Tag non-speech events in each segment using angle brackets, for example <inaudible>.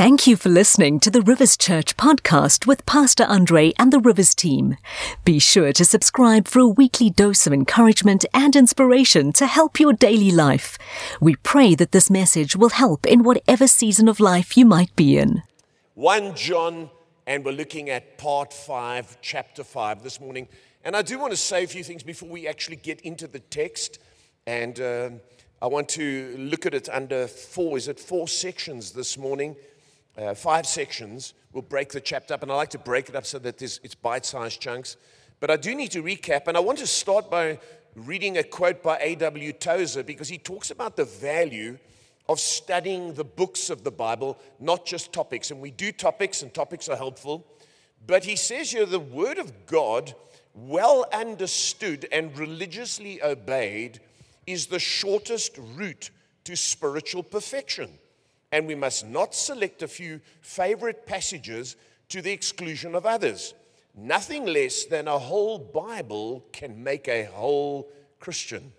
Thank you for listening to the Rivers Church podcast with Pastor Andre and the Rivers team. Be sure to subscribe for a weekly dose of encouragement and inspiration to help your daily life. We pray that this message will help in whatever season of life you might be in. 1 John, and we're looking at part 5, chapter 5 this morning. And I do want to say a few things before we actually get into the text. And uh, I want to look at it under four, is it four sections this morning? Uh, five sections. We'll break the chapter up, and I like to break it up so that it's bite sized chunks. But I do need to recap, and I want to start by reading a quote by A.W. Tozer because he talks about the value of studying the books of the Bible, not just topics. And we do topics, and topics are helpful. But he says here the Word of God, well understood and religiously obeyed, is the shortest route to spiritual perfection and we must not select a few favorite passages to the exclusion of others. Nothing less than a whole Bible can make a whole Christian.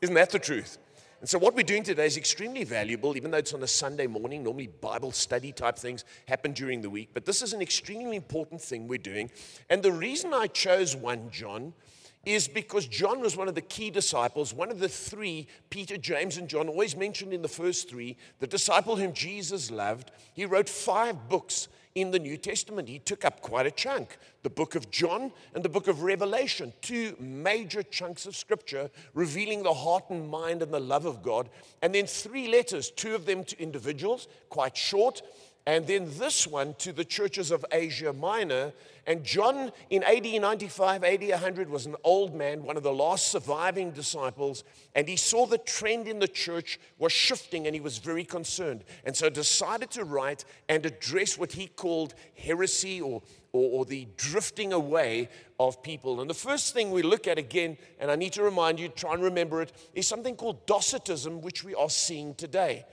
Isn't that the truth? And so, what we're doing today is extremely valuable, even though it's on a Sunday morning. Normally, Bible study type things happen during the week, but this is an extremely important thing we're doing. And the reason I chose 1 John is because John was one of the key disciples, one of the three, Peter, James, and John, always mentioned in the first three, the disciple whom Jesus loved. He wrote five books in the New Testament. He took up quite a chunk the book of John and the book of Revelation, two major chunks of scripture revealing the heart and mind and the love of God. And then three letters, two of them to individuals, quite short, and then this one to the churches of Asia Minor. And John in AD 95, AD 100 was an old man, one of the last surviving disciples, and he saw the trend in the church was shifting and he was very concerned. And so decided to write and address what he called heresy or, or, or the drifting away of people. And the first thing we look at again, and I need to remind you, try and remember it, is something called Docetism, which we are seeing today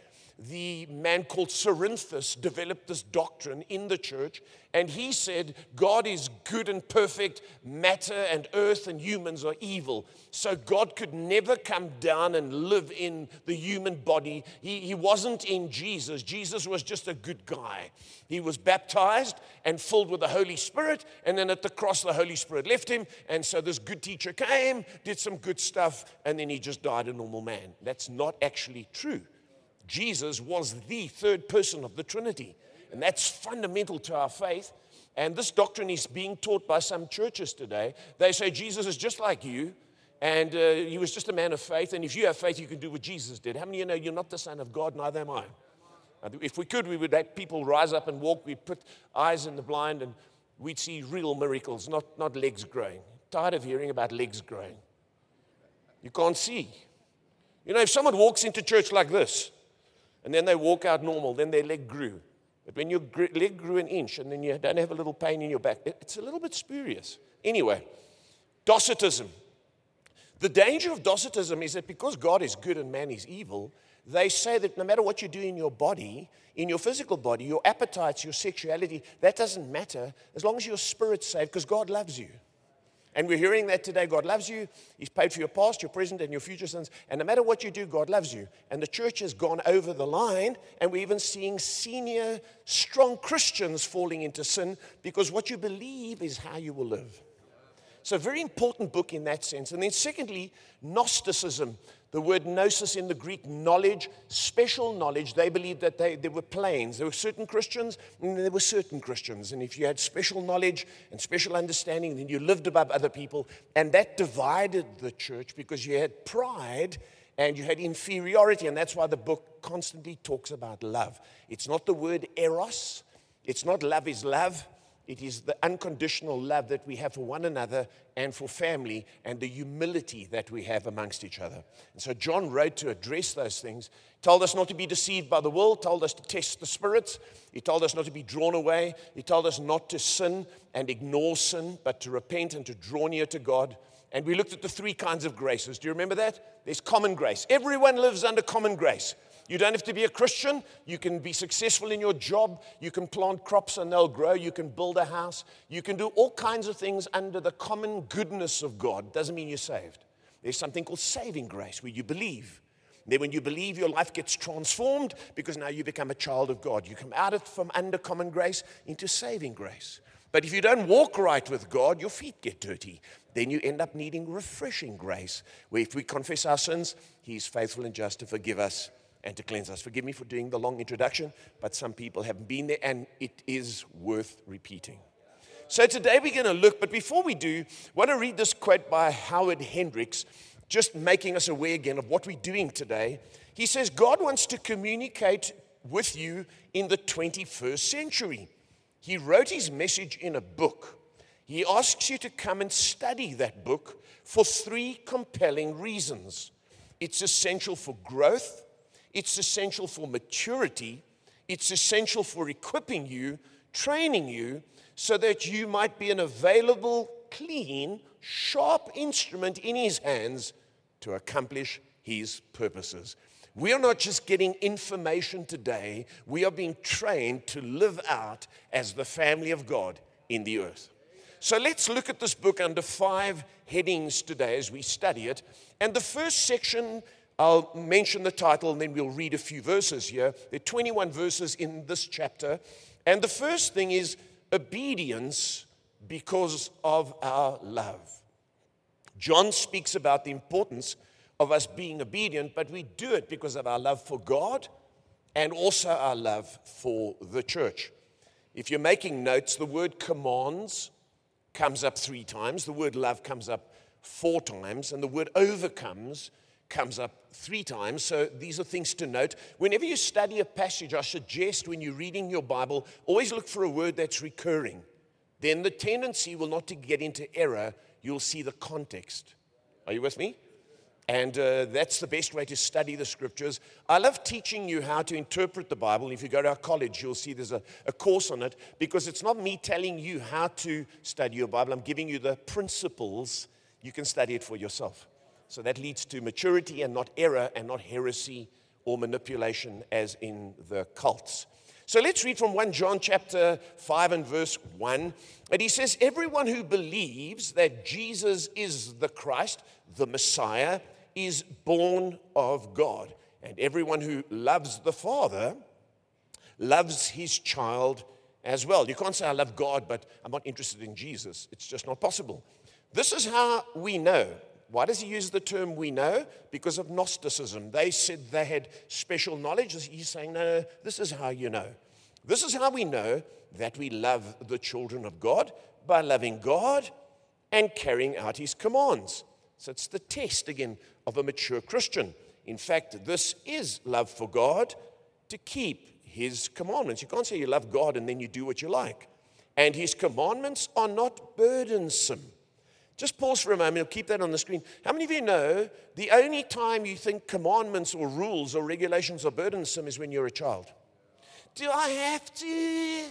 the man called Cerinthus developed this doctrine in the church, and he said, God is good and perfect, matter and earth and humans are evil. So God could never come down and live in the human body. He, he wasn't in Jesus. Jesus was just a good guy. He was baptized and filled with the Holy Spirit, and then at the cross, the Holy Spirit left him. And so this good teacher came, did some good stuff, and then he just died a normal man. That's not actually true. Jesus was the third person of the Trinity. And that's fundamental to our faith. And this doctrine is being taught by some churches today. They say Jesus is just like you, and uh, he was just a man of faith. And if you have faith, you can do what Jesus did. How many of you know you're not the Son of God? Neither am I. If we could, we would let people rise up and walk. We'd put eyes in the blind, and we'd see real miracles, not, not legs growing. Tired of hearing about legs growing. You can't see. You know, if someone walks into church like this, and then they walk out normal, then their leg grew. But when your leg grew an inch and then you don't have a little pain in your back, it's a little bit spurious. Anyway, Docetism. The danger of Docetism is that because God is good and man is evil, they say that no matter what you do in your body, in your physical body, your appetites, your sexuality, that doesn't matter as long as your spirit's saved because God loves you. And we're hearing that today. God loves you. He's paid for your past, your present, and your future sins. And no matter what you do, God loves you. And the church has gone over the line, and we're even seeing senior, strong Christians falling into sin because what you believe is how you will live. So, very important book in that sense. And then, secondly, Gnosticism. The word gnosis in the Greek, knowledge, special knowledge. They believed that they, there were planes. There were certain Christians and there were certain Christians. And if you had special knowledge and special understanding, then you lived above other people. And that divided the church because you had pride and you had inferiority. And that's why the book constantly talks about love. It's not the word eros, it's not love is love. It is the unconditional love that we have for one another and for family, and the humility that we have amongst each other. And so, John wrote to address those things. Told us not to be deceived by the world, told us to test the spirits. He told us not to be drawn away. He told us not to sin and ignore sin, but to repent and to draw near to God. And we looked at the three kinds of graces. Do you remember that? There's common grace. Everyone lives under common grace. You don't have to be a Christian. You can be successful in your job. You can plant crops and they'll grow. You can build a house. You can do all kinds of things under the common goodness of God. Doesn't mean you're saved. There's something called saving grace where you believe. Then, when you believe, your life gets transformed because now you become a child of God. You come out of from under common grace into saving grace. But if you don't walk right with God, your feet get dirty. Then you end up needing refreshing grace, where if we confess our sins, He's faithful and just to forgive us and to cleanse us. Forgive me for doing the long introduction, but some people haven't been there, and it is worth repeating. So today we're going to look, but before we do, I want to read this quote by Howard Hendricks, just making us aware again of what we're doing today. He says, God wants to communicate with you in the 21st century. He wrote his message in a book. He asks you to come and study that book for three compelling reasons. It's essential for growth, it's essential for maturity, it's essential for equipping you, training you, so that you might be an available, clean, sharp instrument in his hands to accomplish his purposes. We are not just getting information today, we are being trained to live out as the family of God in the earth. So let's look at this book under five headings today as we study it. And the first section, I'll mention the title and then we'll read a few verses here. There are 21 verses in this chapter. And the first thing is obedience because of our love. John speaks about the importance of us being obedient, but we do it because of our love for God and also our love for the church. If you're making notes, the word commands comes up three times, the word love comes up four times, and the word overcomes comes up three times. So these are things to note. Whenever you study a passage, I suggest when you're reading your Bible, always look for a word that's recurring. Then the tendency will not to get into error, you'll see the context. Are you with me? And uh, that's the best way to study the scriptures. I love teaching you how to interpret the Bible. If you go to our college, you'll see there's a, a course on it because it's not me telling you how to study your Bible. I'm giving you the principles. You can study it for yourself. So that leads to maturity and not error and not heresy or manipulation as in the cults. So let's read from 1 John chapter 5 and verse 1. And he says, Everyone who believes that Jesus is the Christ, the Messiah, is born of God. And everyone who loves the Father loves his child as well. You can't say, I love God, but I'm not interested in Jesus. It's just not possible. This is how we know. Why does he use the term we know? Because of Gnosticism. They said they had special knowledge. He's saying, no, no, this is how you know. This is how we know that we love the children of God by loving God and carrying out his commands. So it's the test again of a mature Christian. In fact, this is love for God to keep his commandments. You can't say you love God and then you do what you like. And his commandments are not burdensome. Just pause for a moment, I'll keep that on the screen. How many of you know the only time you think commandments or rules or regulations are burdensome is when you're a child? Do I have to?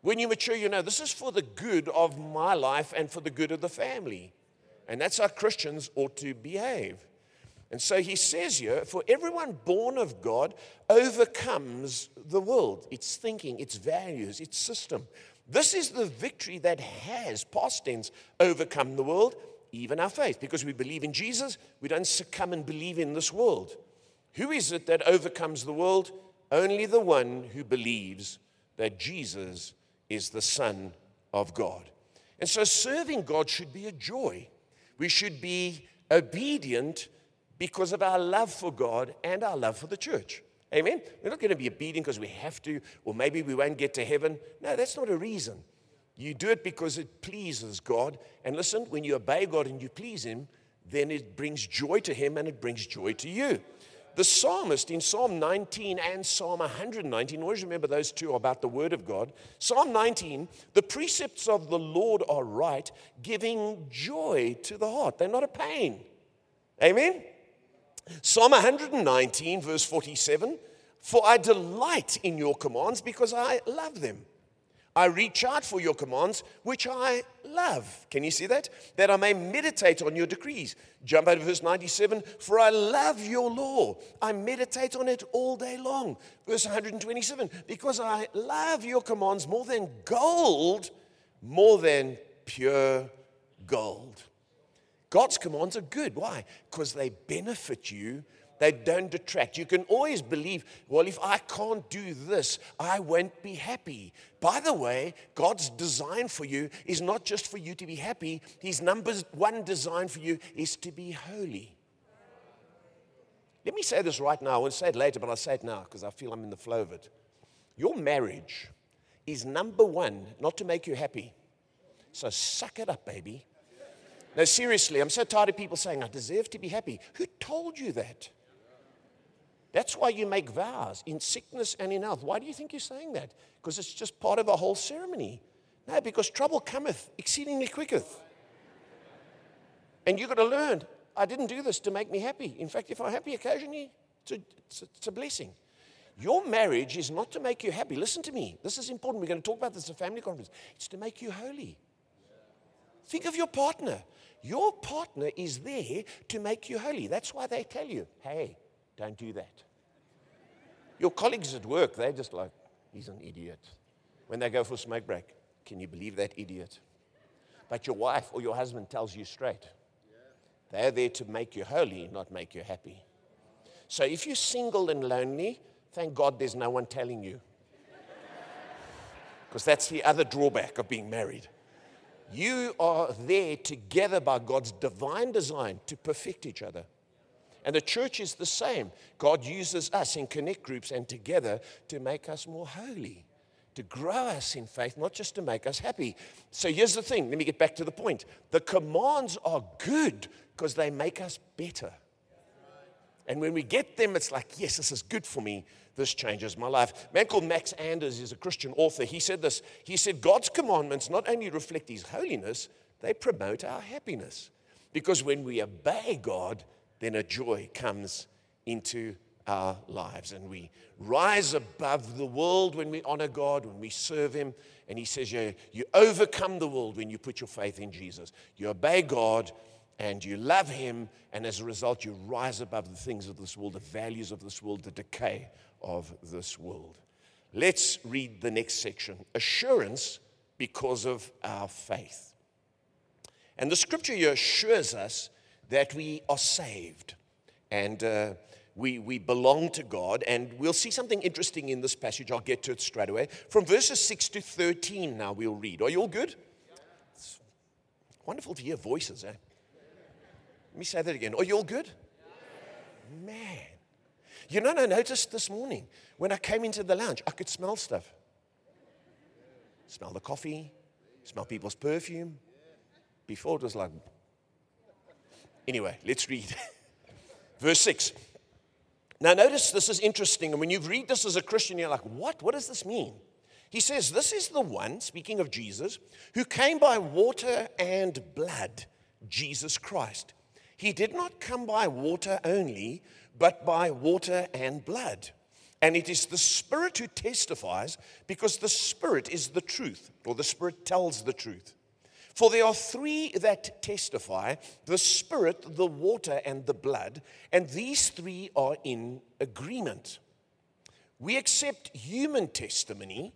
When you mature, you know this is for the good of my life and for the good of the family. And that's how Christians ought to behave. And so he says here, for everyone born of God overcomes the world, its thinking, its values, its system. This is the victory that has, past tense, overcome the world, even our faith. Because we believe in Jesus, we don't succumb and believe in this world. Who is it that overcomes the world? Only the one who believes that Jesus is the Son of God. And so serving God should be a joy. We should be obedient because of our love for God and our love for the church. Amen? We're not going to be obedient because we have to, or maybe we won't get to heaven. No, that's not a reason. You do it because it pleases God. And listen, when you obey God and you please Him, then it brings joy to Him and it brings joy to you. The psalmist in Psalm 19 and Psalm 119, always remember those two are about the Word of God. Psalm 19, the precepts of the Lord are right, giving joy to the heart. They're not a pain. Amen? Psalm 119, verse 47 For I delight in your commands because I love them. I reach out for your commands, which I love. Can you see that? That I may meditate on your decrees. Jump out of verse 97 For I love your law. I meditate on it all day long. Verse 127 Because I love your commands more than gold, more than pure gold. God's commands are good. Why? Because they benefit you, They don't detract. You can always believe, well, if I can't do this, I won't be happy. By the way, God's design for you is not just for you to be happy, His number one design for you is to be holy. Let me say this right now. I won't say it later, but I'll say it now because I feel I'm in the flow of it. Your marriage is number one, not to make you happy. So suck it up, baby. No, seriously, I'm so tired of people saying, I deserve to be happy. Who told you that? That's why you make vows in sickness and in health. Why do you think you're saying that? Because it's just part of a whole ceremony. No, because trouble cometh exceedingly quicketh. And you've got to learn, I didn't do this to make me happy. In fact, if I'm happy occasionally, it's a, it's a, blessing. Your marriage is not to make you happy. Listen to me. This is important. We're going to talk about this at a family conference. It's to make you holy. Think of your partner. Your partner is there to make you holy. That's why they tell you, hey, don't do that. Your colleagues at work, they're just like, he's an idiot. When they go for a smoke break, can you believe that idiot? But your wife or your husband tells you straight. They're there to make you holy, not make you happy. So if you're single and lonely, thank God there's no one telling you. Because that's the other drawback of being married. You are there together by God's divine design to perfect each other. And the church is the same. God uses us in connect groups and together to make us more holy, to grow us in faith, not just to make us happy. So here's the thing let me get back to the point. The commands are good because they make us better. And when we get them, it's like, yes, this is good for me. This changes my life. A man called Max Anders is a Christian author. He said this He said, God's commandments not only reflect his holiness, they promote our happiness. Because when we obey God, then a joy comes into our lives. And we rise above the world when we honor God, when we serve Him. And He says, you, you overcome the world when you put your faith in Jesus. You obey God and you love Him. And as a result, you rise above the things of this world, the values of this world, the decay of this world. Let's read the next section assurance because of our faith. And the scripture here assures us that we are saved and uh, we, we belong to God. And we'll see something interesting in this passage. I'll get to it straight away. From verses 6 to 13, now we'll read. Are you all good? It's wonderful to hear voices, eh? Let me say that again. Are you all good? Man. You know, I noticed this morning when I came into the lounge, I could smell stuff. Smell the coffee, smell people's perfume. Before it was like, Anyway, let's read. <laughs> Verse 6. Now, notice this is interesting. And when you read this as a Christian, you're like, what? What does this mean? He says, This is the one, speaking of Jesus, who came by water and blood, Jesus Christ. He did not come by water only, but by water and blood. And it is the Spirit who testifies because the Spirit is the truth, or the Spirit tells the truth. For there are three that testify the Spirit, the water, and the blood, and these three are in agreement. We accept human testimony,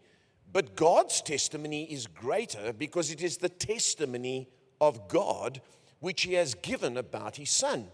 but God's testimony is greater because it is the testimony of God which He has given about His Son.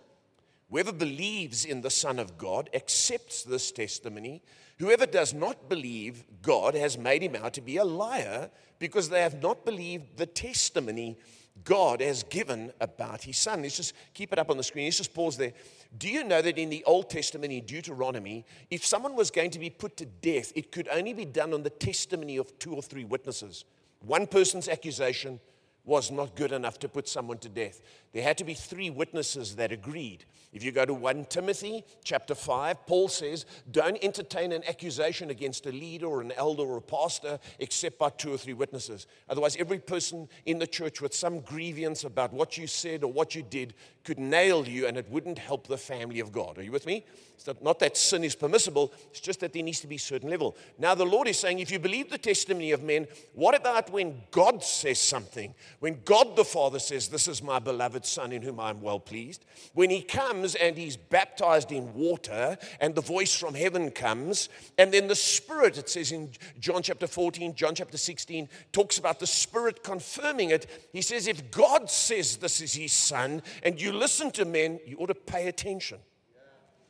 Whoever believes in the Son of God accepts this testimony. Whoever does not believe God has made him out to be a liar because they have not believed the testimony God has given about his son. Let's just keep it up on the screen. Let's just pause there. Do you know that in the Old Testament, in Deuteronomy, if someone was going to be put to death, it could only be done on the testimony of two or three witnesses? One person's accusation was not good enough to put someone to death. There had to be three witnesses that agreed. If you go to 1 Timothy chapter 5, Paul says, Don't entertain an accusation against a leader or an elder or a pastor except by two or three witnesses. Otherwise, every person in the church with some grievance about what you said or what you did could nail you and it wouldn't help the family of God. Are you with me? It's not that sin is permissible, it's just that there needs to be a certain level. Now, the Lord is saying, if you believe the testimony of men, what about when God says something? When God the Father says, This is my beloved Son in whom I am well pleased. When he comes and he's baptized in water, and the voice from heaven comes, and then the Spirit, it says in John chapter 14, John chapter 16, talks about the Spirit confirming it. He says, If God says this is his Son, and you listen to men, you ought to pay attention.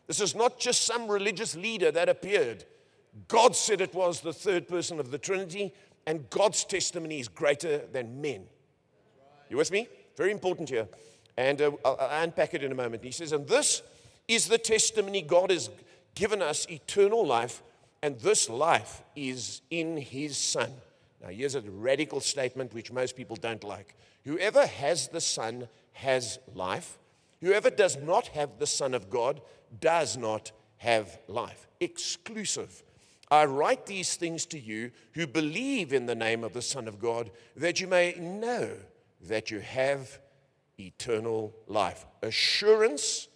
This is not just some religious leader that appeared. God said it was the third person of the Trinity, and God's testimony is greater than men. You with me? Very important here. And uh, I'll, I'll unpack it in a moment. He says, And this is the testimony God has given us eternal life, and this life is in his Son. Now, here's a radical statement which most people don't like. Whoever has the Son has life. Whoever does not have the Son of God does not have life. Exclusive. I write these things to you who believe in the name of the Son of God, that you may know that you have eternal life. Assurance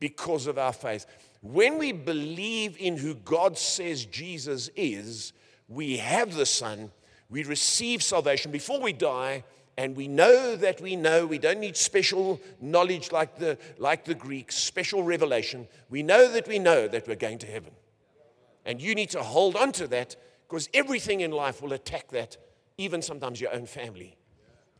because of our faith. When we believe in who God says Jesus is, we have the Son, we receive salvation before we die, and we know that we know. We don't need special knowledge like the, like the Greeks, special revelation. We know that we know that we're going to heaven. And you need to hold on to that because everything in life will attack that, even sometimes your own family.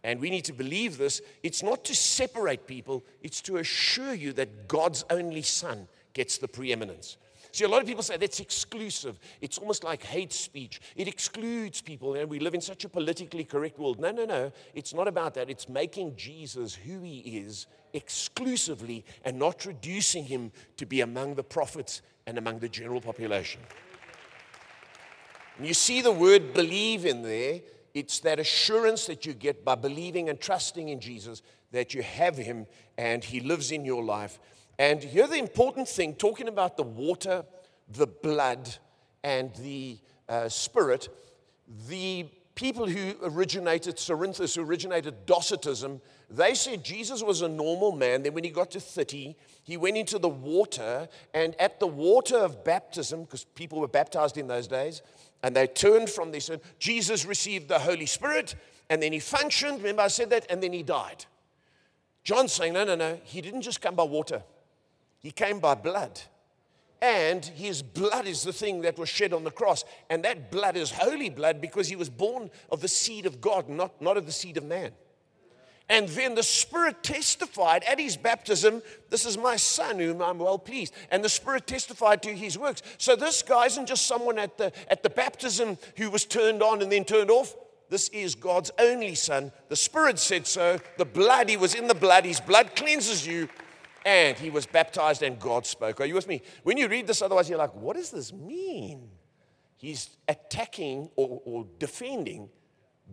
And we need to believe this. It's not to separate people, it's to assure you that God's only Son gets the preeminence. See, a lot of people say that's exclusive. It's almost like hate speech. It excludes people, and we live in such a politically correct world. No, no, no. It's not about that. It's making Jesus who he is exclusively and not reducing him to be among the prophets and among the general population. And you see the word believe in there. It's that assurance that you get by believing and trusting in Jesus that you have him and he lives in your life. And here the important thing, talking about the water, the blood, and the uh, spirit, the people who originated Cerinthus, who originated Docetism, they said Jesus was a normal man. Then when he got to 30, he went into the water, and at the water of baptism, because people were baptized in those days, and they turned from this, and Jesus received the Holy Spirit, and then he functioned. Remember, I said that, and then he died. John's saying, no, no, no, he didn't just come by water, he came by blood. And his blood is the thing that was shed on the cross. And that blood is holy blood because he was born of the seed of God, not, not of the seed of man. And then the Spirit testified at his baptism, This is my son whom I'm well pleased. And the Spirit testified to his works. So this guy isn't just someone at the, at the baptism who was turned on and then turned off. This is God's only son. The Spirit said so. The blood, he was in the blood. His blood cleanses you. And he was baptized and God spoke. Are you with me? When you read this, otherwise, you're like, What does this mean? He's attacking or, or defending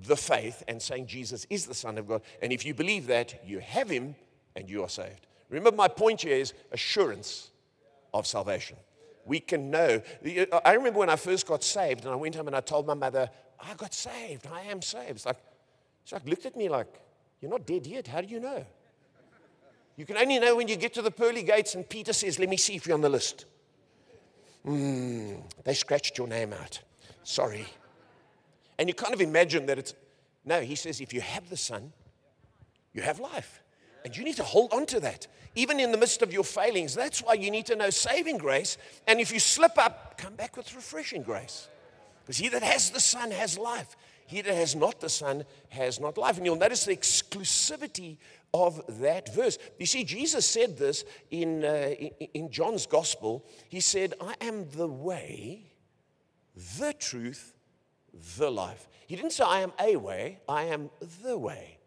the faith and saying Jesus is the Son of God. And if you believe that, you have Him and you are saved. Remember, my point here is assurance of salvation. We can know. I remember when I first got saved and I went home and I told my mother, I got saved. I am saved. It's like, she like looked at me like, You're not dead yet. How do you know? You can only know when you get to the pearly gates and Peter says, Let me see if you're on the list. Mm, they scratched your name out. Sorry. And you kind of imagine that it's, no, he says, if you have the Son, you have life. And you need to hold on to that, even in the midst of your failings. That's why you need to know saving grace. And if you slip up, come back with refreshing grace. Because he that has the Son has life. He that has not the Son has not life. And you'll notice the exclusivity of that verse. You see, Jesus said this in, uh, in, John's Gospel. He said, I am the way, the truth, the life. He didn't say, I am a way, I am the way.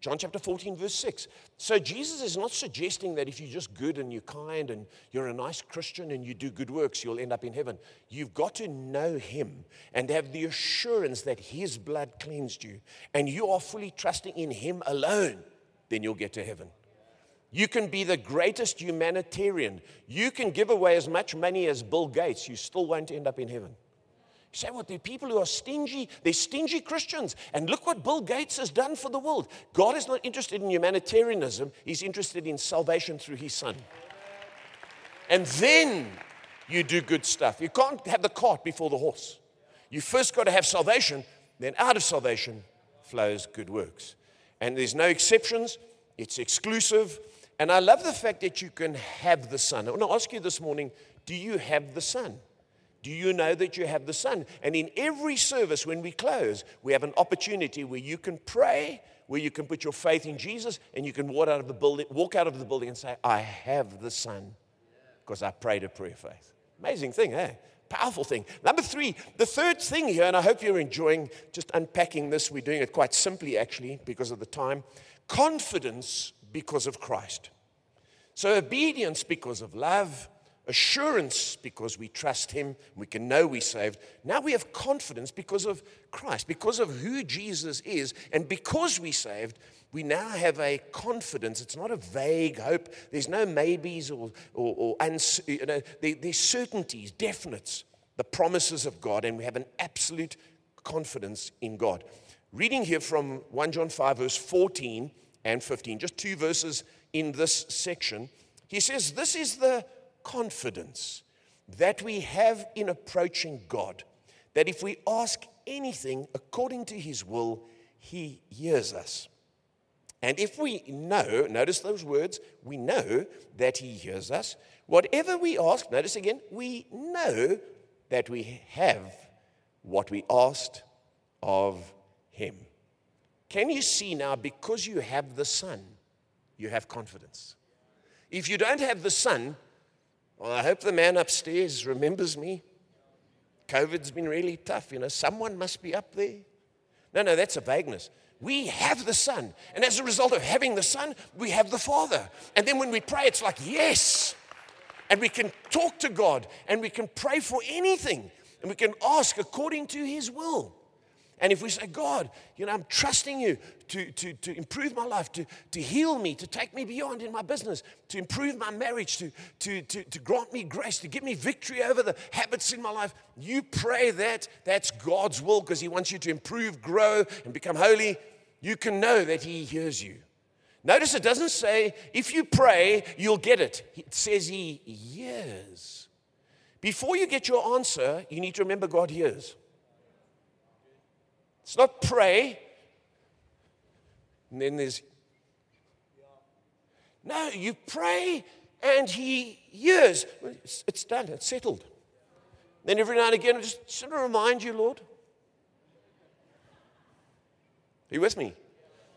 John chapter 14, verse 6. So Jesus is not suggesting that if you're just good and you're kind and you're a nice Christian and you do good works, you'll end up in heaven. You've got to know Him and have the assurance that His blood cleansed you and you are fully trusting in Him alone, then you'll get to heaven. You can be the greatest humanitarian. You can give away as much money as Bill Gates. You still won't end up in heaven. You say, what? The people who are stingy, they're stingy Christians. And look what Bill Gates has done for the world. God is not interested in humanitarianism, He's interested in salvation through His Son. And then you do good stuff. You can't have the cart before the horse. You first got to have salvation, then out of salvation flows good works. And there's no exceptions, it's exclusive. And I love the fact that you can have the Son. I want to ask you this morning do you have the Son? Do you know that you have the Son? And in every service, when we close, we have an opportunity where you can pray, where you can put your faith in Jesus, and you can walk out of the building, walk out of the building and say, I have the Son. because I prayed a prayer of faith. Amazing thing, eh? Powerful thing. Number three, the third thing here, and I hope you're enjoying just unpacking this. We're doing it quite simply, actually, because of the time. Confidence because of Christ. So, obedience because of love, assurance because we trust Him, we can know we're saved. Now we have confidence because of Christ, because of who Jesus is, and because we're saved, we now have a confidence. It's not a vague hope. There's no maybes or, or, or you know, there, there's certainties, definites, the promises of God, and we have an absolute confidence in God. Reading here from 1 John 5, verse 14 and 15, just two verses in this section, he says, This is the confidence that we have in approaching God, that if we ask anything according to his will, he hears us. And if we know, notice those words, we know that He hears us. Whatever we ask, notice again, we know that we have what we asked of Him. Can you see now, because you have the Son, you have confidence? If you don't have the Son, well, I hope the man upstairs remembers me. COVID's been really tough, you know, someone must be up there. No, no, that's a vagueness. We have the Son. And as a result of having the Son, we have the Father. And then when we pray, it's like, yes. And we can talk to God and we can pray for anything and we can ask according to His will. And if we say, God, you know, I'm trusting you to, to, to improve my life, to, to heal me, to take me beyond in my business, to improve my marriage, to, to, to, to grant me grace, to give me victory over the habits in my life, you pray that. That's God's will because He wants you to improve, grow, and become holy. You can know that He hears you. Notice it doesn't say, if you pray, you'll get it. It says He hears. Before you get your answer, you need to remember God hears. It's not pray, and then there's. No, you pray and He hears. It's done, it's settled. Then every now and again, just sort of remind you, Lord. Are you with me?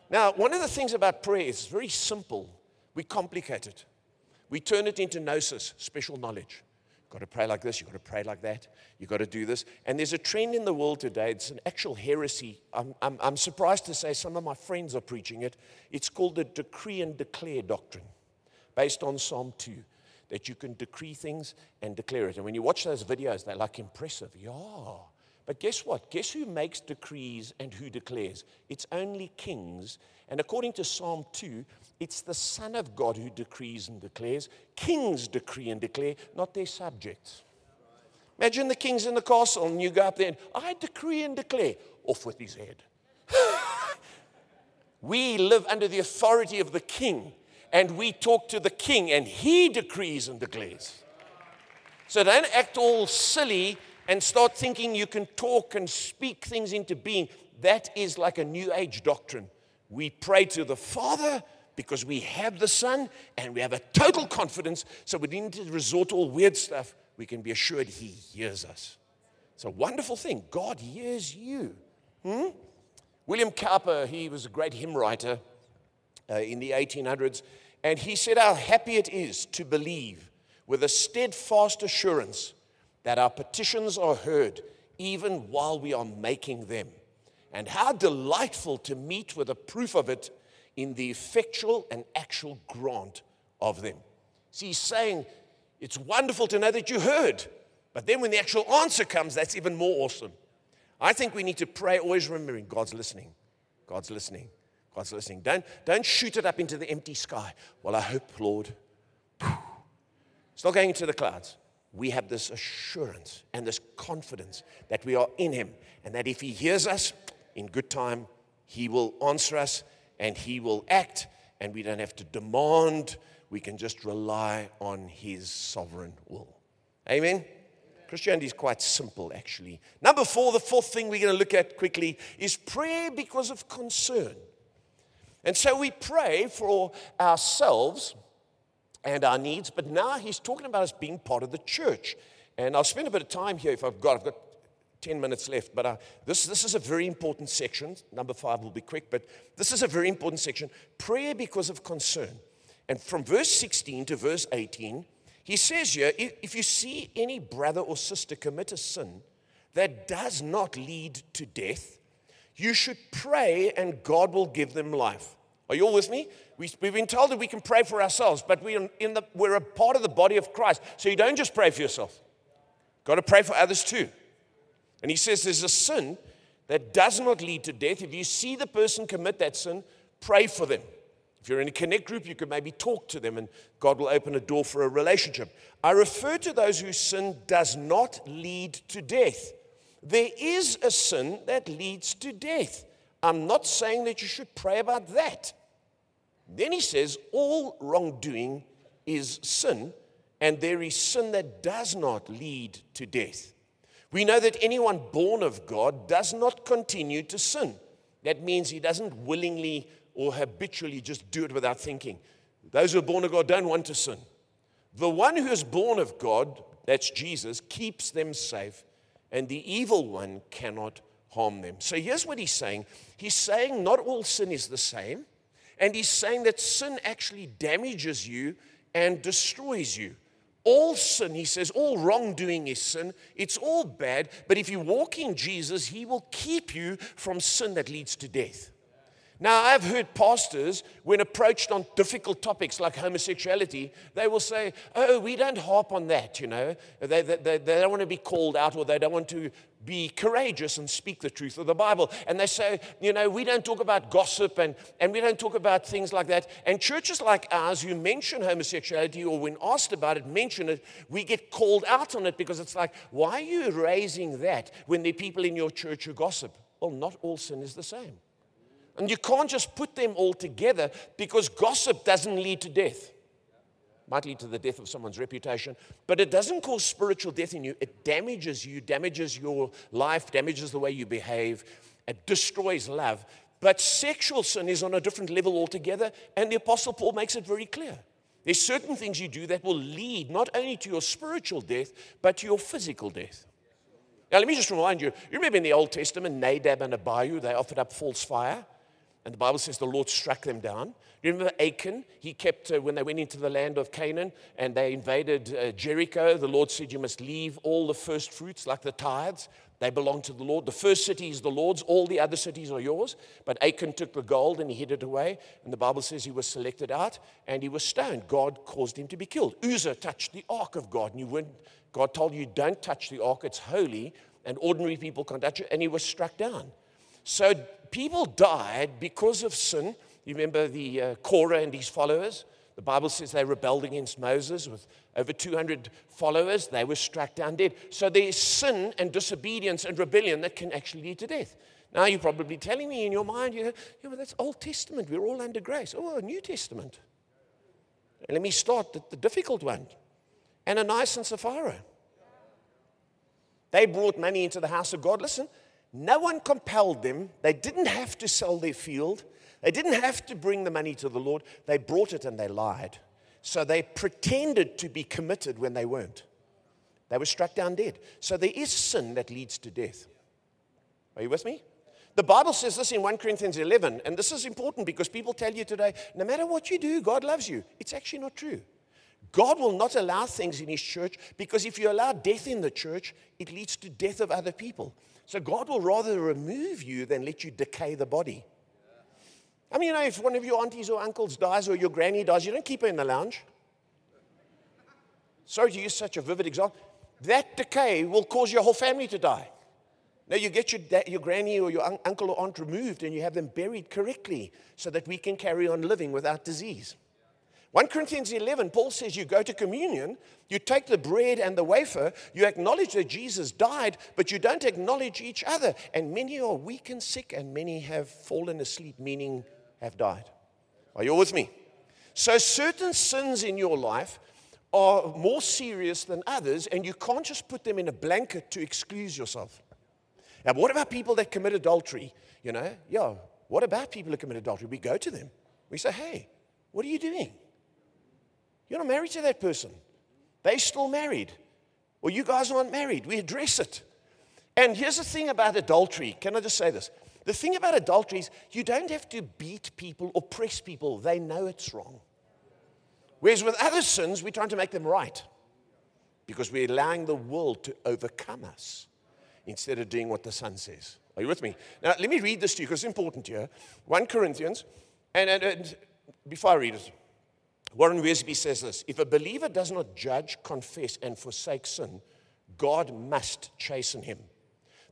Now, one of the things about prayer is very simple. We complicate it. We turn it into gnosis, special knowledge You've got to pray like this, you've got to pray like that, you've got to do this. And there's a trend in the world today, it's an actual heresy. I'm, I'm, I'm surprised to say some of my friends are preaching it. It's called the decree and declare doctrine, based on Psalm 2, that you can decree things and declare it. And when you watch those videos, they're like impressive. Yeah. But guess what? Guess who makes decrees and who declares? It's only kings. And according to Psalm 2, it's the Son of God who decrees and declares. Kings decree and declare, not their subjects. Imagine the king's in the castle and you go up there and I decree and declare, off with his head. <laughs> we live under the authority of the king and we talk to the king and he decrees and declares. So don't act all silly and start thinking you can talk and speak things into being. That is like a new age doctrine. We pray to the Father because we have the Son and we have a total confidence, so we need to resort to all weird stuff. We can be assured He hears us. It's a wonderful thing. God hears you. Hmm? William Cowper, he was a great hymn writer uh, in the 1800s, and he said how happy it is to believe with a steadfast assurance that our petitions are heard even while we are making them. And how delightful to meet with a proof of it in the effectual and actual grant of them. See, he's saying it's wonderful to know that you heard, but then when the actual answer comes, that's even more awesome. I think we need to pray always remembering God's listening. God's listening. God's listening. Don't, don't shoot it up into the empty sky. Well, I hope, Lord. It's not going into the clouds. We have this assurance and this confidence that we are in Him and that if He hears us in good time, He will answer us and He will act, and we don't have to demand. We can just rely on His sovereign will. Amen? Christianity is quite simple, actually. Number four, the fourth thing we're going to look at quickly is prayer because of concern. And so we pray for ourselves and our needs, but now he's talking about us being part of the church. And I'll spend a bit of time here if I've got, I've got 10 minutes left, but uh, this, this is a very important section. Number five will be quick, but this is a very important section. Prayer because of concern. And from verse 16 to verse 18, He says here if you see any brother or sister commit a sin that does not lead to death, you should pray and God will give them life. Are you all with me? We, have been told that we can pray for ourselves, but we are in the, we're a part of the body of Christ. So you don't just pray for yourself, got to pray for others too. And he says there's a sin that does not lead to death. If you see the person commit that sin, pray for them. If you're in a connect group, you could maybe talk to them and God will open a door for a relationship. I refer to those whose sin does not lead to death. There is a sin that leads to death. I'm not saying that you should pray about that. Then he says, all wrongdoing is sin, and there is sin that does not lead to death. We know that anyone born of God does not continue to sin. That means he doesn't willingly or habitually just do it without thinking. Those who are born of God don't want to sin. The one who is born of God, that's Jesus, keeps them safe, and the evil one cannot harm them. So here's what he's saying He's saying not all sin is the same, and he's saying that sin actually damages you and destroys you. All sin, he says, all wrongdoing is sin. It's all bad, but if you walk in Jesus, he will keep you from sin that leads to death. Now, I've heard pastors, when approached on difficult topics like homosexuality, they will say, Oh, we don't harp on that, you know. They, they, they, they, don't want to be called out or they don't want to be courageous and speak the truth of the Bible. And they say, You know, we don't talk about gossip and, and we don't talk about things like that. And churches like ours who mention homosexuality or when asked about it, mention it, we get called out on it because it's like, Why are you raising that when there are people in your church who gossip? Well, not all sin is the same. And you can't just put them all together because gossip doesn't lead to death. Might lead to the death of someone's reputation, but it doesn't cause spiritual death in you. It damages you, damages your life, damages the way you behave, it destroys love. But sexual sin is on a different level altogether, and the Apostle Paul makes it very clear. There's certain things you do that will lead not only to your spiritual death, but to your physical death. Now, let me just remind you you remember in the Old Testament, Nadab and Abihu, they offered up false fire. And the Bible says the Lord struck them down. Remember Achan? He kept, uh, when they went into the land of Canaan and they invaded uh, Jericho, the Lord said, You must leave all the first fruits, like the tithes. They belong to the Lord. The first city is the Lord's, all the other cities are yours. But Achan took the gold and he hid it away. And the Bible says he was selected out and he was stoned. God caused him to be killed. Uzzah touched the ark of God. And you went, God told you, Don't touch the ark, it's holy, and ordinary people can't touch it. And he was struck down. So people died because of sin. You remember the uh, Korah and his followers? The Bible says they rebelled against Moses with over 200 followers. They were struck down dead. So there's sin and disobedience and rebellion that can actually lead to death. Now you're probably telling me in your mind, you know, yeah, that's Old Testament. We're all under grace. Oh, New Testament. Let me start the difficult one. Ananias and Sapphira. They brought money into the house of God. Listen, no one compelled them. They didn't have to sell their field. They didn't have to bring the money to the Lord. They brought it and they lied. So they pretended to be committed when they weren't. They were struck down dead. So there is sin that leads to death. Are you with me? The Bible says this in 1 Corinthians 11, and this is important because people tell you today, no matter what you do, God loves you. It's actually not true. God will not allow things in His church because if you allow death in the church, it leads to death of other people. So God will rather remove you than let you decay the body. I mean, you know, if one of your aunties or uncles dies or your granny dies, you don't keep her in the lounge. Sorry to use such a vivid example. That decay will cause your whole family to die. Now, you get your, your granny or your un- uncle or aunt removed and you have them buried correctly so that we can carry on living without disease. 1 Corinthians 11, Paul says you go to communion, you take the bread and the wafer, you acknowledge that Jesus died, but you don't acknowledge each other. And many are weak and sick, and many have fallen asleep, meaning have died. Are you with me? So, certain sins in your life are more serious than others, and you can't just put them in a blanket to excuse yourself. Now, what about people that commit adultery? You know, yeah, what about people who commit adultery? We go to them. We say, hey, what are you doing? You're not married to that person. They're still married. Or you guys aren't married. We address it. And here's the thing about adultery. Can I just say this? The thing about adultery is you don't have to beat people or press people, they know it's wrong. Whereas with other sins, we're trying to make them right. because we're allowing the world to overcome us instead of doing what the Son says. Are you with me? Now, let me read this to you because it's important here. 1 Corinthians, and, and, and before I read it, Warren Wiersbe says this If a believer does not judge, confess, and forsake sin, God must chasten him.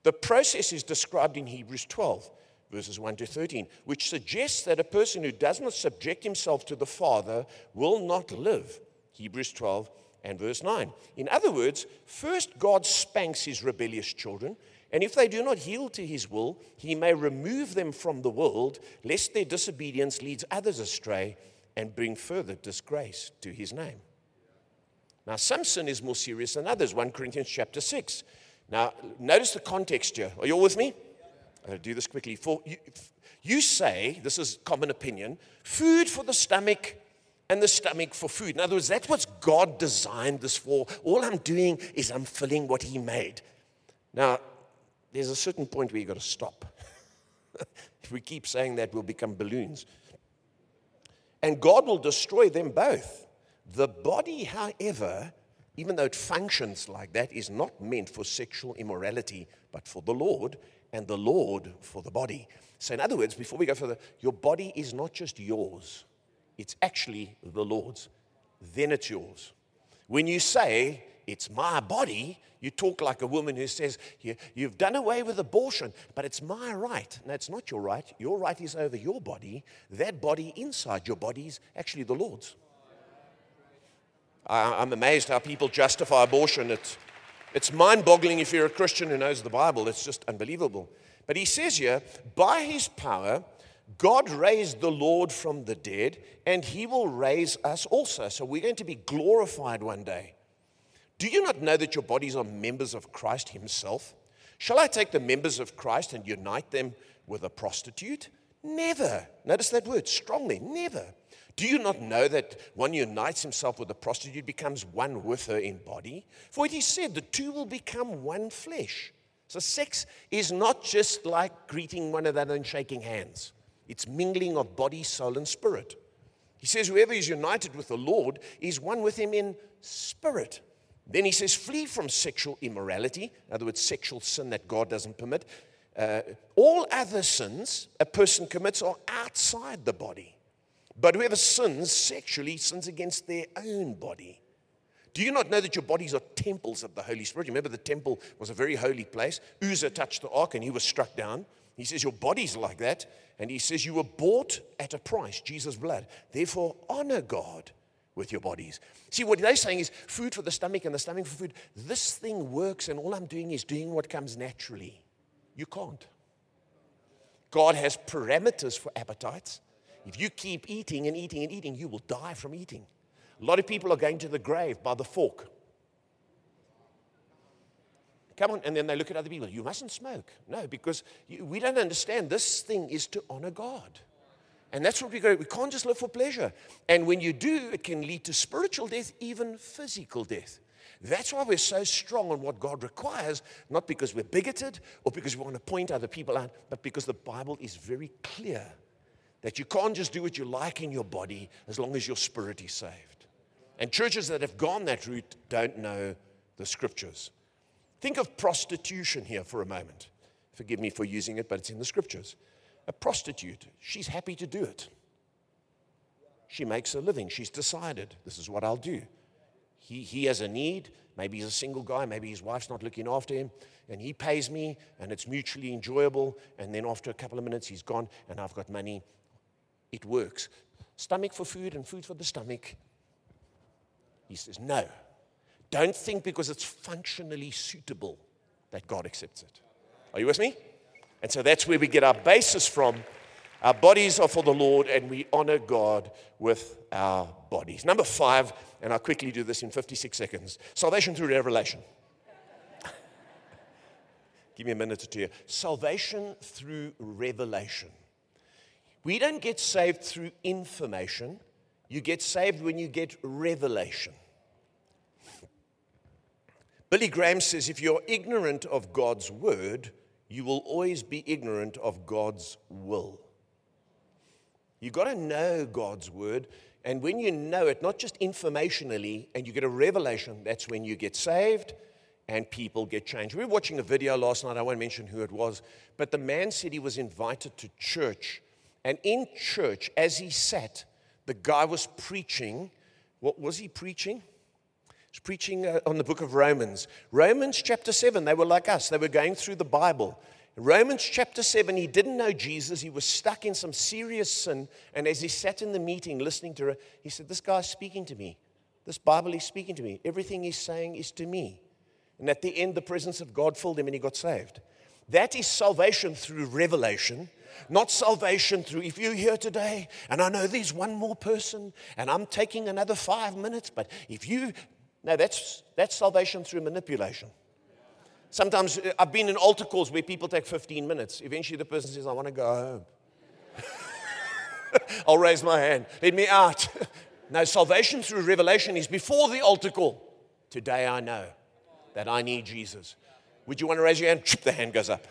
The process is described in Hebrews 12, verses 1 to 13, which suggests that a person who does not subject himself to the Father will not live. Hebrews 12 and verse 9. In other words, first God spanks his rebellious children, and if they do not yield to his will, he may remove them from the world, lest their disobedience leads others astray and bring further disgrace to his name. Now, some sin is more serious than others. 1 Corinthians chapter 6. Now, notice the context here. Are you all with me? I'm going to do this quickly. For you, you say, this is common opinion, food for the stomach and the stomach for food. In other words, that's what God designed this for. All I'm doing is I'm filling what He made. Now, there's a certain point where you've got to stop. <laughs> if we keep saying that, we'll become balloons. And God will destroy them both. The body, however, even though it functions like that, is not meant for sexual immorality, but for the Lord, and the Lord for the body. So, in other words, before we go further, your body is not just yours, it's actually the Lord's. Then it's yours. When you say, it's my body, you talk like a woman who says, You've done away with abortion, but it's my right. No, it's not your right. Your right is over your body. That body inside your body is actually the Lord's. I'm amazed how people justify abortion. It's, it's mind boggling if you're a Christian who knows the Bible. It's just unbelievable. But he says here, by his power, God raised the Lord from the dead, and he will raise us also. So we're going to be glorified one day. Do you not know that your bodies are members of Christ Himself? Shall I take the members of Christ and unite them with a prostitute? Never. Notice that word strongly, never. Do you not know that one unites himself with a prostitute becomes one with her in body? For it is said, the two will become one flesh. So sex is not just like greeting one another and shaking hands, it's mingling of body, soul, and spirit. He says, whoever is united with the Lord is one with him in spirit. Then he says, flee from sexual immorality, in other words, sexual sin that God doesn't permit. Uh, all other sins a person commits are outside the body. But whoever sins sexually sins against their own body. Do you not know that your bodies are temples of the Holy Spirit? Remember, the temple was a very holy place. Uzzah touched the ark and he was struck down. He says, Your body's like that. And he says, You were bought at a price, Jesus' blood. Therefore, honor God with your bodies. See, what they're saying is food for the stomach and the stomach for food. This thing works, and all I'm doing is doing what comes naturally. You can't. God has parameters for appetites. If you keep eating and eating and eating, you will die from eating. A lot of people are going to the grave by the fork. Come on, and then they look at other people. You mustn't smoke. No, because we don't understand. This thing is to honor God. And that's what we go. We can't just live for pleasure. And when you do, it can lead to spiritual death, even physical death. That's why we're so strong on what God requires, not because we're bigoted or because we want to point other people out, but because the Bible is very clear that you can't just do what you like in your body as long as your spirit is saved. And churches that have gone that route don't know the scriptures. Think of prostitution here for a moment. Forgive me for using it, but it's in the scriptures a prostitute. She's happy to do it. She makes a living. She's decided, this is what I'll do. He, he has a need. Maybe he's a single guy. Maybe his wife's not looking after him. And he pays me, and it's mutually enjoyable. And then after a couple of minutes, he's gone, and I've got money. It works. Stomach for food and food for the stomach. He says, no. Don't think because it's functionally suitable that God accepts it. Are you with me? And so that's where we get our basis from. Our bodies are for the Lord, and we honor God with our bodies. Number five, and I'll quickly do this in 56 seconds salvation through revelation. <laughs> Give me a minute or two. Salvation through revelation. We don't get saved through information, you get saved when you get revelation. Billy Graham says if you're ignorant of God's word, you will always be ignorant of God's will. You've got to know God's word. And when you know it, not just informationally, and you get a revelation, that's when you get saved and people get changed. We were watching a video last night. I won't mention who it was, but the man said he was invited to church. And in church, as he sat, the guy was preaching. What was he preaching? Was preaching uh, on the book of Romans. Romans chapter 7, they were like us, they were going through the Bible. Romans chapter 7, he didn't know Jesus. He was stuck in some serious sin. And as he sat in the meeting listening to her, he said, This guy's speaking to me. This Bible is speaking to me. Everything he's saying is to me. And at the end, the presence of God filled him and he got saved. That is salvation through revelation, not salvation through, if you're here today and I know there's one more person and I'm taking another five minutes, but if you, no, that's, that's salvation through manipulation. Sometimes uh, I've been in altar calls where people take 15 minutes. Eventually the person says, I want to go home. <laughs> I'll raise my hand. Let me out. <laughs> no, salvation through revelation is before the altar call. Today I know that I need Jesus. Would you want to raise your hand? The hand goes up.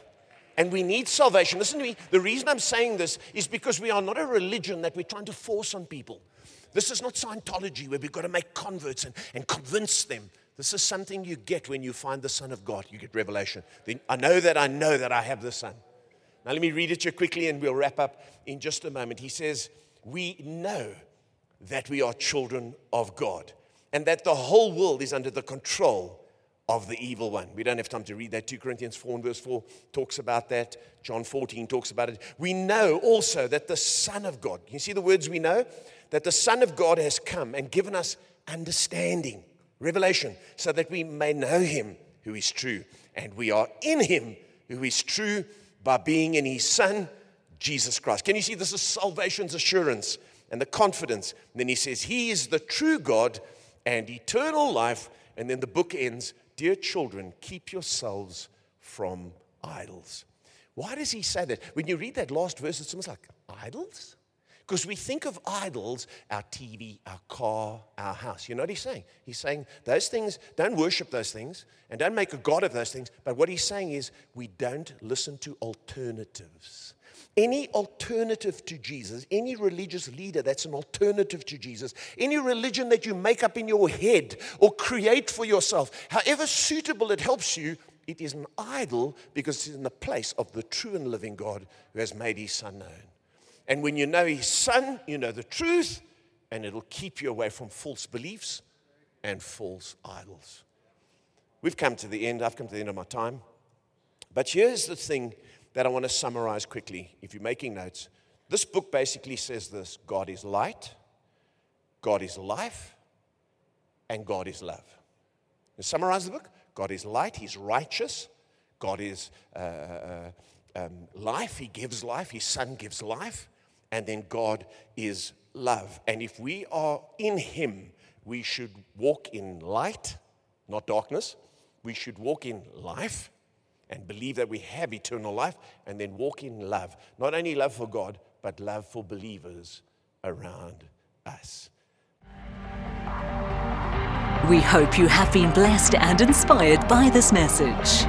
And we need salvation. Listen to me. The reason I'm saying this is because we are not a religion that we're trying to force on people. This is not Scientology where we've got to make converts and, and convince them. This is something you get when you find the Son of God. You get revelation. Then I know that I know that I have the Son. Now, let me read it to you quickly and we'll wrap up in just a moment. He says, We know that we are children of God and that the whole world is under the control of the evil one. We don't have time to read that. 2 Corinthians 4 and verse 4 talks about that. John 14 talks about it. We know also that the Son of God, you see the words we know? That the Son of God has come and given us understanding revelation, so that we may know him who is true. And we are in him who is true by being in his Son, Jesus Christ. Can you see this is salvation's assurance and the confidence? And then he says, He is the true God and eternal life. And then the book ends, Dear children, keep yourselves from idols. Why does he say that? When you read that last verse, it's almost like, idols? Because we think of idols, our TV, our car, our house. You know what he's saying? He's saying those things, don't worship those things and don't make a God of those things. But what he's saying is we don't listen to alternatives. Any alternative to Jesus, any religious leader that's an alternative to Jesus, any religion that you make up in your head or create for yourself, however suitable it helps you, it is an idol because it's in the place of the true and living God who has made his son known. And when you know His Son, you know the truth, and it'll keep you away from false beliefs and false idols. We've come to the end. I've come to the end of my time. But here's the thing that I want to summarize quickly. If you're making notes, this book basically says this God is light, God is life, and God is love. To summarize the book God is light, He's righteous, God is uh, uh, um, life, He gives life, His Son gives life, and then God is love. And if we are in Him, we should walk in light, not darkness. We should walk in life and believe that we have eternal life, and then walk in love. Not only love for God, but love for believers around us. We hope you have been blessed and inspired by this message.